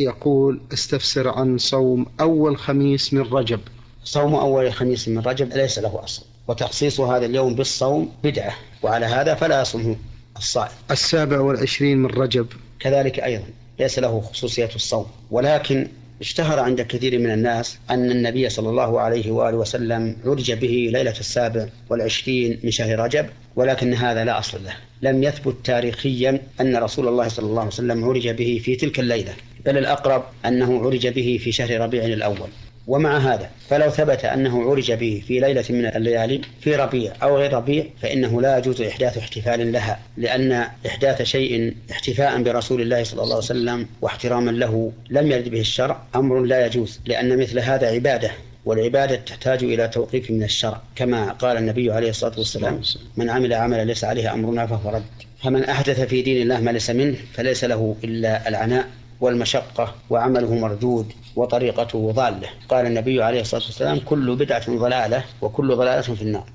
يقول استفسر عن صوم أول خميس من رجب. صوم أول خميس من رجب ليس له أصل وتخصيص هذا اليوم بالصوم بدعة وعلى هذا فلا يصومه الصائم. السابع والعشرين من رجب. كذلك أيضا ليس له خصوصية الصوم ولكن اشتهر عند كثير من الناس أن النبي صلى الله عليه وآله وسلم عرج به ليلة السابع والعشرين من شهر رجب ولكن هذا لا أصل له. لم يثبت تاريخيا أن رسول الله صلى الله عليه وسلم عرج به في تلك الليلة. بل الأقرب أنه عرج به في شهر ربيع الأول. ومع هذا فلو ثبت أنه عرج به في ليلة من الليالي في ربيع أو غير ربيع فإنه لا يجوز إحداث احتفال لها لأن إحداث شيء احتفاء برسول الله صلى الله عليه وسلم واحتراما له لم يرد به الشرع أمر لا يجوز لأن مثل هذا عبادة والعبادة تحتاج إلى توقيف من الشرع كما قال النبي عليه الصلاة والسلام من عمل عملا ليس عليه أمرنا فهو رد فمن أحدث في دين الله ما ليس منه فليس له إلا العناء والمشقة وعمله مردود وطريقته ضالة. قال النبي عليه الصلاة والسلام كل بدعة ضلالة وكل ضلالة في النار.